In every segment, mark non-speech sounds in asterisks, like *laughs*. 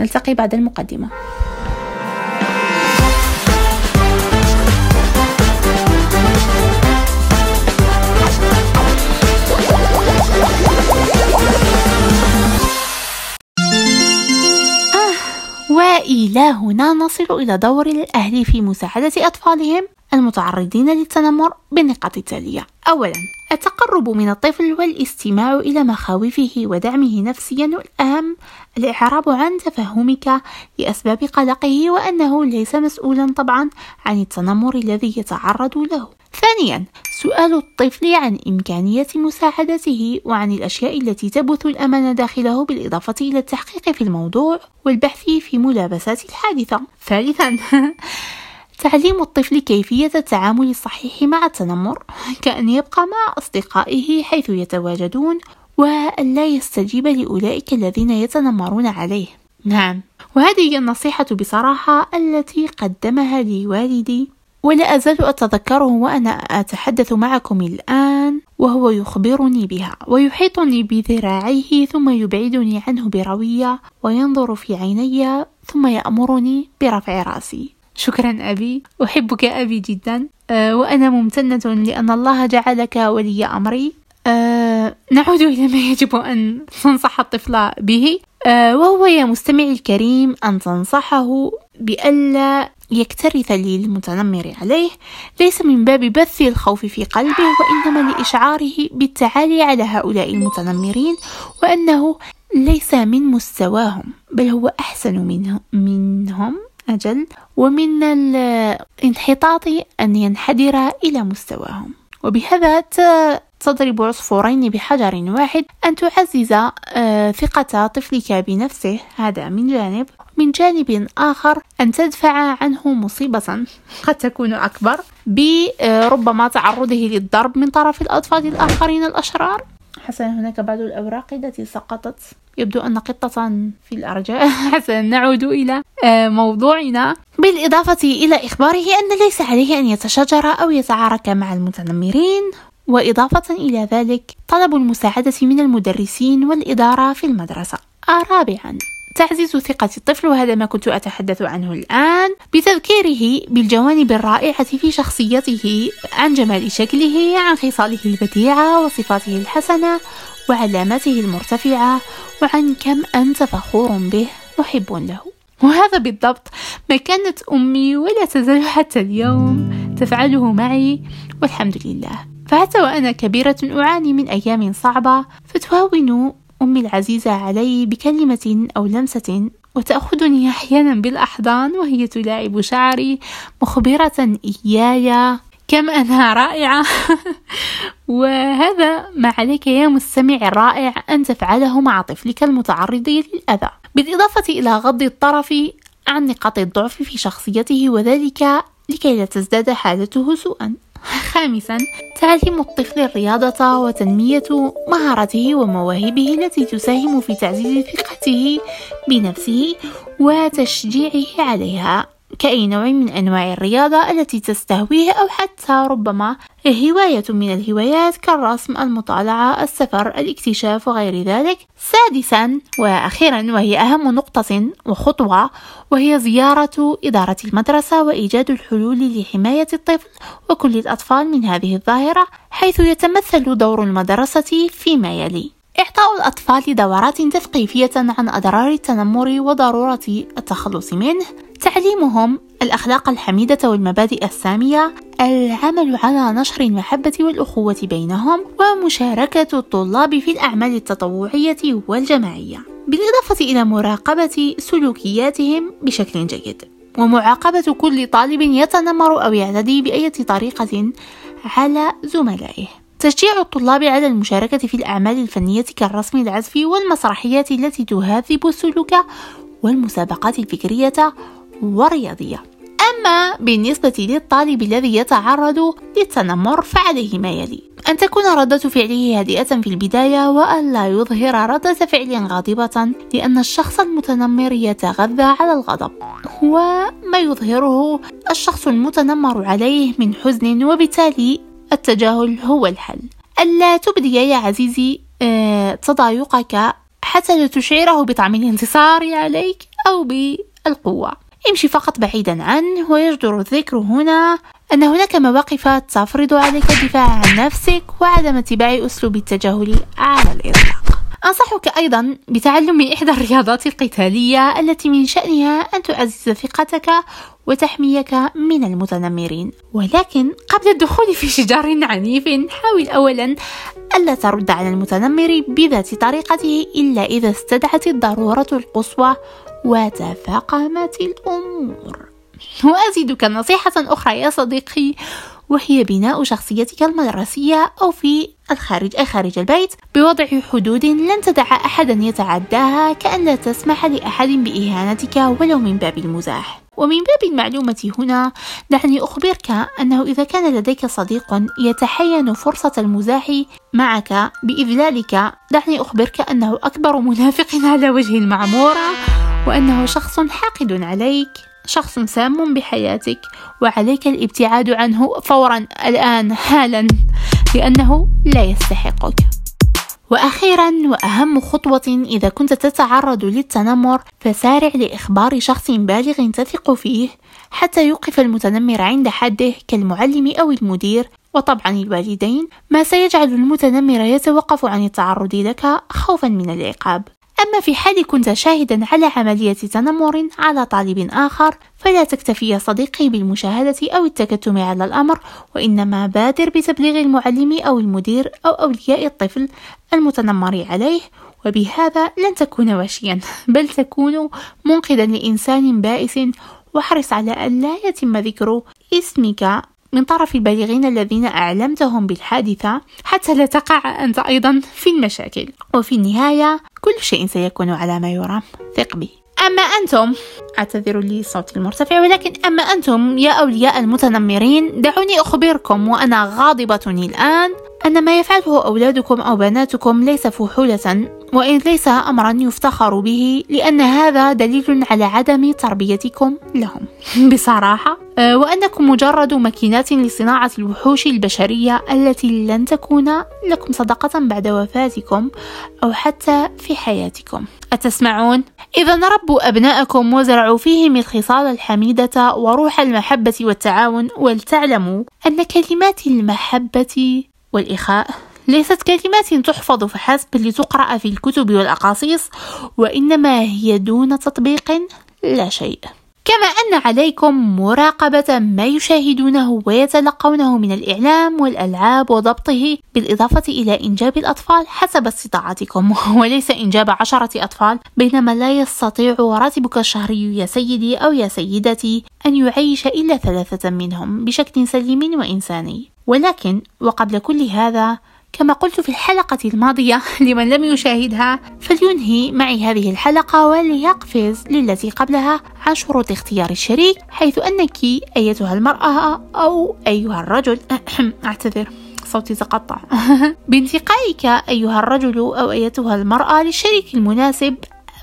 نلتقي بعد المقدمة. وإلى هنا نصل إلى دور الأهل في مساعدة أطفالهم. المتعرضين للتنمر بالنقاط التالية. أولا التقرب من الطفل والاستماع إلى مخاوفه ودعمه نفسيا والأهم الإعراب عن تفهمك لأسباب قلقه وأنه ليس مسؤولا طبعا عن التنمر الذي يتعرض له. ثانيا سؤال الطفل عن إمكانية مساعدته وعن الأشياء التي تبث الأمان داخله بالإضافة إلى التحقيق في الموضوع والبحث في ملابسات الحادثة. ثالثا تعليم الطفل كيفية التعامل الصحيح مع التنمر كأن يبقى مع أصدقائه حيث يتواجدون وأن لا يستجيب لأولئك الذين يتنمرون عليه. نعم. وهذه هي النصيحة بصراحة التي قدمها لي والدي ولا أزال أتذكره وأنا أتحدث معكم الآن وهو يخبرني بها ويحيطني بذراعيه ثم يبعدني عنه بروية وينظر في عيني ثم يأمرني برفع رأسي. شكرا أبي. أحبك أبي جدا. أه وأنا ممتنة لأن الله جعلك ولي أمري. أه نعود إلى ما يجب أن تنصح الطفل به. أه وهو يا مستمعي الكريم أن تنصحه بألا يكترث للمتنمر عليه. ليس من باب بث الخوف في قلبه وإنما لإشعاره بالتعالي على هؤلاء المتنمرين وأنه ليس من مستواهم بل هو أحسن منه منهم. أجل ومن الانحطاط أن ينحدر إلى مستواهم. وبهذا تضرب عصفورين بحجر واحد أن تعزز آه، ثقة طفلك بنفسه. هذا من جانب. من جانب آخر أن تدفع عنه مصيبة قد تكون أكبر بربما تعرضه للضرب من طرف الأطفال الآخرين الأشرار. حسنا هناك بعض الأوراق التي سقطت. يبدو أن قطة في الأرجاء. *laughs* حسنا نعود إلى آه، موضوعنا. بالإضافة إلى إخباره أن ليس عليه أن يتشاجر أو يتعارك مع المتنمرين. وإضافة إلى ذلك طلب المساعدة من المدرسين والإدارة في المدرسة. رابعا. تعزيز ثقة الطفل وهذا ما كنت أتحدث عنه الآن. بتذكيره بالجوانب الرائعة في شخصيته عن جمال شكله عن خصاله البديعة وصفاته الحسنة وعلاماته المرتفعة وعن كم أنت فخور به محب له. وهذا بالضبط ما كانت أمي ولا تزال حتى اليوم تفعله معي والحمد لله. فحتى وأنا كبيرة أعاني من أيام صعبة فتهون أمي العزيزة علي بكلمة أو لمسة وتأخذني أحيانا بالأحضان وهي تلاعب شعري مخبرة إياي كم أنا رائعة. *laughs* وهذا ما عليك يا مستمع الرائع أن تفعله مع طفلك المتعرض للأذى. بالإضافة إلى غض الطرف عن نقاط الضعف في شخصيته وذلك لكي لا تزداد حالته سوءا. خامسا تعليم الطفل الرياضة وتنمية مهاراته ومواهبه التي تساهم في تعزيز ثقته بنفسه وتشجيعه عليها. كأي نوع من أنواع الرياضة التي تستهويه أو حتى ربما هواية من الهوايات كالرسم المطالعة السفر الاكتشاف وغير ذلك. سادسا وأخيرا وهي أهم نقطة وخطوة وهي زيارة إدارة المدرسة وإيجاد الحلول لحماية الطفل وكل الأطفال من هذه الظاهرة حيث يتمثل دور المدرسة فيما يلي. إعطاء الأطفال دورات تثقيفية عن أضرار التنمر وضرورة التخلص منه. تعليمهم الأخلاق الحميدة والمبادئ السامية العمل على نشر المحبة والأخوة بينهم ومشاركة الطلاب في الأعمال التطوعية والجماعية. بالإضافة إلى مراقبة سلوكياتهم بشكل جيد. ومعاقبة كل طالب يتنمر أو يعتدي بأي طريقة على زملائه. تشجيع الطلاب على المشاركة في الأعمال الفنية كالرسم العزف والمسرحيات التي تهذب السلوك والمسابقات الفكرية والرياضية أما بالنسبة للطالب الذي يتعرض للتنمر فعليه ما يلي. أن تكون ردة فعله هادئة في البداية وأن لا يظهر ردة فعل غاضبة لأن الشخص المتنمر يتغذى على الغضب. وما يظهره الشخص المتنمر عليه من حزن وبالتالي التجاهل هو الحل. ألا تبدي يا عزيزي آه، تضايقك حتى لا تشعره بطعم الانتصار عليك أو بالقوة. امشي فقط بعيدا عنه ويجدر الذكر هنا أن هناك مواقف تفرض عليك الدفاع عن نفسك وعدم اتباع أسلوب التجاهل على الإطلاق. أنصحك أيضا بتعلم إحدى الرياضات القتالية التي من شأنها أن تعزز ثقتك وتحميك من المتنمرين. ولكن قبل الدخول في شجار عنيف حاول أولا ألا ترد على المتنمر بذات طريقته إلا إذا استدعت الضرورة القصوى وتفاقمت الأمور. وأزيدك نصيحة أخرى يا صديقي وهي بناء شخصيتك المدرسية أو في الخارج أي خارج البيت بوضع حدود لن تدع أحدا يتعداها كأن لا تسمح لأحد بإهانتك ولو من باب المزاح. ومن باب المعلومة هنا دعني أخبرك أنه إذا كان لديك صديق يتحين فرصة المزاح معك بإذلالك دعني أخبرك أنه أكبر منافق *laughs* على وجه المعمورة وأنه شخص حاقد عليك شخص سام بحياتك وعليك الابتعاد عنه فورا الآن حالا لأنه لا يستحقك. وأخيرا وأهم خطوة إذا كنت تتعرض للتنمر فسارع لإخبار شخص بالغ تثق فيه حتى يوقف المتنمر عند حده كالمعلم أو المدير. وطبعا الوالدين ما سيجعل المتنمر يتوقف عن التعرض لك خوفا من العقاب. أما في حال كنت شاهدا على عملية تنمر على طالب آخر فلا تكتفي يا صديقي بالمشاهدة أو التكتم على الأمر وإنما بادر بتبليغ المعلم أو المدير أو أولياء الطفل المتنمر عليه وبهذا لن تكون وشيا بل تكون منقذا لإنسان بائس واحرص على أن لا يتم ذكر اسمك من طرف البالغين الذين أعلمتهم بالحادثة حتى لا تقع أنت أيضا في المشاكل. وفي النهاية كل شيء سيكون على ما يرام. ثق بي. أما أنتم أعتذر لي صوتي المرتفع ولكن أما أنتم يا أولياء المتنمرين دعوني أخبركم وأنا غاضبة الآن أن ما يفعله أولادكم أو بناتكم ليس فحولة وإن ليس أمرا يفتخر به لأن هذا دليل على عدم تربيتكم لهم *laughs* بصراحة آه، وأنكم مجرد ماكينات لصناعة الوحوش البشرية التي لن تكون لكم صدقة بعد وفاتكم أو حتى في حياتكم أتسمعون؟ إذا ربوا أبناءكم وزرعوا فيهم الخصال الحميدة وروح المحبة والتعاون ولتعلموا أن كلمات المحبة والإخاء ليست كلمات تحفظ فحسب لتقرأ في الكتب والأقاصيص وإنما هي دون تطبيق لا شيء. كما أن عليكم مراقبة ما يشاهدونه ويتلقونه من الإعلام والألعاب وضبطه بالإضافة إلى إنجاب الأطفال حسب استطاعتكم. *laughs* وليس إنجاب عشرة أطفال بينما لا يستطيع راتبك الشهري يا سيدي أو يا سيدتي أن يعيش إلا ثلاثة منهم بشكل سليم وإنساني. ولكن وقبل كل هذا كما قلت في الحلقة الماضية لمن لم يشاهدها فلينهي معي هذه الحلقة وليقفز للتي قبلها عن شروط اختيار الشريك حيث أنك أيتها المرأة أو أيها الرجل. *clears throat* أعتذر صوتي تقطع *laughs* بانتقائك أيها الرجل أو أيتها المرأة للشريك المناسب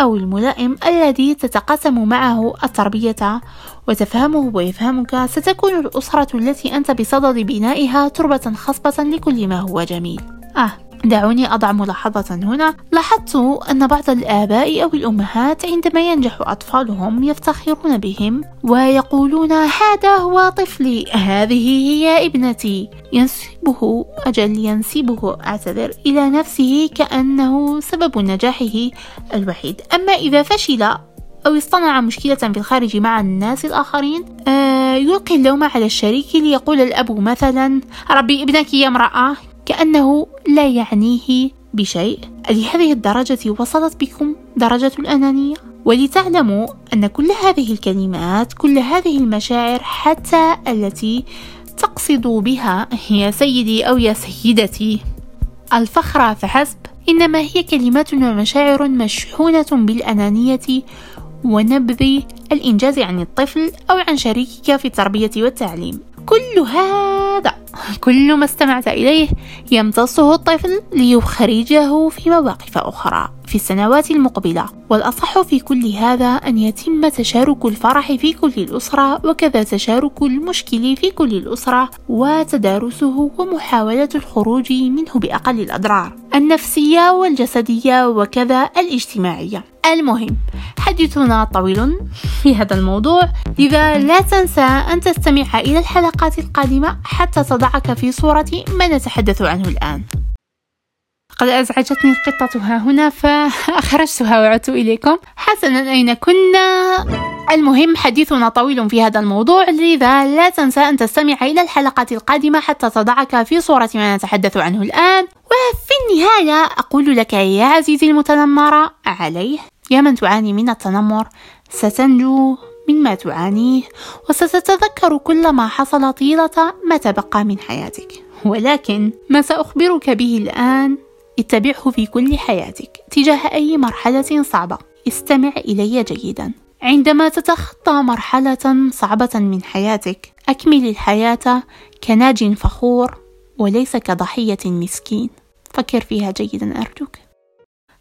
أو الملائم الذي تتقاسم معه التربية وتفهمه ويفهمك ستكون الأسرة التي أنت بصدد بنائها تربة خصبة لكل ما هو جميل. آه. دعوني أضع ملاحظة هنا. لاحظت أن بعض الآباء أو الأمهات عندما ينجح أطفالهم يفتخرون بهم ويقولون هذا هو طفلي هذه هي ابنتي. ينسبه أجل ينسبه أعتذر إلى نفسه كأنه سبب نجاحه الوحيد. أما إذا فشل أو اصطنع مشكلة في الخارج مع الناس الآخرين آه يلقي اللوم على الشريك ليقول الأب مثلا ربي ابنك يا امرأة. كأنه لا يعنيه بشيء. لهذه الدرجة وصلت بكم درجة الأنانية؟ ولتعلموا أن كل هذه الكلمات كل هذه المشاعر حتى التي تقصد بها يا سيدي أو يا سيدتي. الفخر فحسب. إنما هي كلمات ومشاعر مشحونة بالأنانية ونبذ الإنجاز عن الطفل أو عن شريكك في التربية والتعليم. كل هذا كل ما استمعت إليه يمتصه الطفل ليخرجه في مواقف أخرى. في السنوات المقبلة والأصح في كل هذا أن يتم تشارك الفرح في كل الأسرة وكذا تشارك المشكل في كل الأسرة وتدارسه ومحاولة الخروج منه بأقل الأضرار. النفسية والجسدية وكذا الاجتماعية. المهم حديثنا طويل في هذا الموضوع لذا لا تنسى أن تستمع إلى الحلقات القادمة حتى تضعك في صورة ما نتحدث عنه الآن. قد أزعجتني القطة ها هنا فأخرجتها وعدت إليكم. حسنا أين كنا؟ المهم حديثنا طويل في هذا الموضوع لذا لا تنسى أن تستمع إلى الحلقات القادمة حتى تضعك في صورة ما نتحدث عنه الآن. وفي النهاية أقول لك يا عزيزي المتنمر عليه. يا من تعاني من التنمر ستنجو مما تعانيه وستتذكر كل ما حصل طيلة ما تبقى من حياتك. ولكن ما سأخبرك به الآن؟ اتبعه في كل حياتك تجاه أي مرحلة صعبة. استمع إلي جيدا. عندما تتخطى مرحلة صعبة من حياتك أكمل الحياة كناج فخور وليس كضحية مسكين. فكر فيها جيدا أرجوك.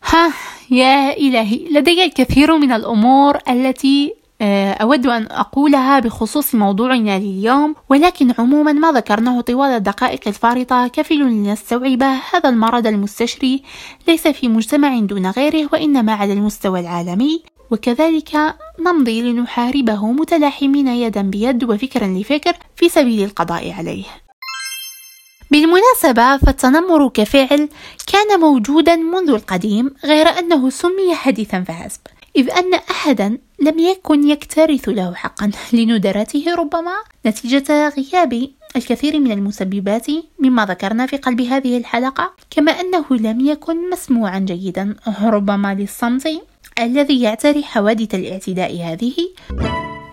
ها يا إلهي لدي الكثير من الأمور التي أود أن أقولها بخصوص موضوعنا لليوم ولكن عموما ما ذكرناه طوال الدقائق الفارطة كفيل لنستوعب هذا المرض المستشري ليس في مجتمع دون غيره وإنما على المستوى العالمي. وكذلك نمضي لنحاربه متلاحمين يدا بيد وفكرا لفكر في سبيل القضاء عليه. بالمناسبة فالتنمر كفعل كان موجودا منذ القديم غير أنه سمي حديثا فحسب إذ أن أحدا لم يكن يكترث له حقا لندرته ربما نتيجة غياب الكثير من المسببات مما ذكرنا في قلب هذه الحلقة. كما أنه لم يكن مسموعا جيدا ربما للصمت الذي يعتري حوادث الاعتداء هذه.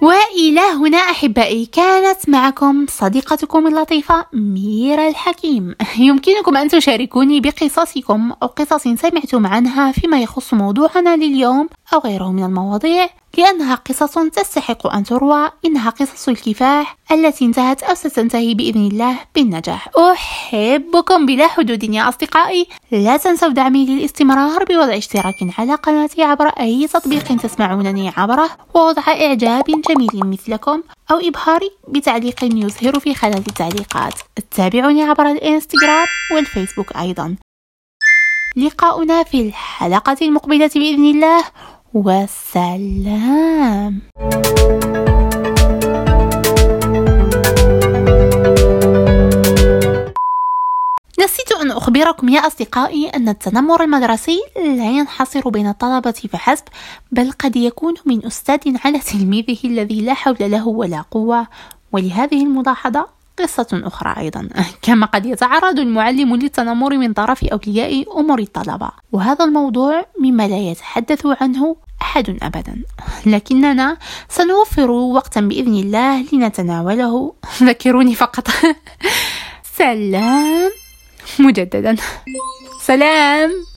وإلى هنا أحبائي كانت معكم صديقتكم اللطيفة ميرا الحكيم. يمكنكم أن تشاركوني بقصصكم أو قصص سمعتم عنها فيما يخص موضوعنا لليوم. أو غيره من المواضيع لأنها قصص تستحق أن تروى إنها قصص الكفاح التي انتهت أو ستنتهي بإذن الله بالنجاح. أحبكم بلا حدود يا أصدقائي. لا تنسوا دعمي للاستمرار بوضع اشتراك على قناتي عبر أي تطبيق تسمعونني عبره ووضع إعجاب جميل مثلكم أو إبهاري بتعليق يظهر في خلال التعليقات. تابعوني عبر الإنستغرام والفيسبوك أيضا. لقاؤنا في الحلقة المقبلة بإذن الله. والسلام نسيت أن أخبركم يا أصدقائي أن التنمر المدرسي لا ينحصر بين الطلبة فحسب بل قد يكون من أستاذ على تلميذه الذي لا حول له ولا قوة. ولهذه الملاحظة قصة أخرى أيضا. *laughs* كما قد يتعرض المعلم للتنمر من طرف أولياء أمور الطلبة. وهذا الموضوع مما لا يتحدث عنه أحد أبدا. لكننا سنوفر وقتا بإذن الله لنتناوله. *laughs* ذكروني فقط. *laughs* سلام. مجددا. سلام.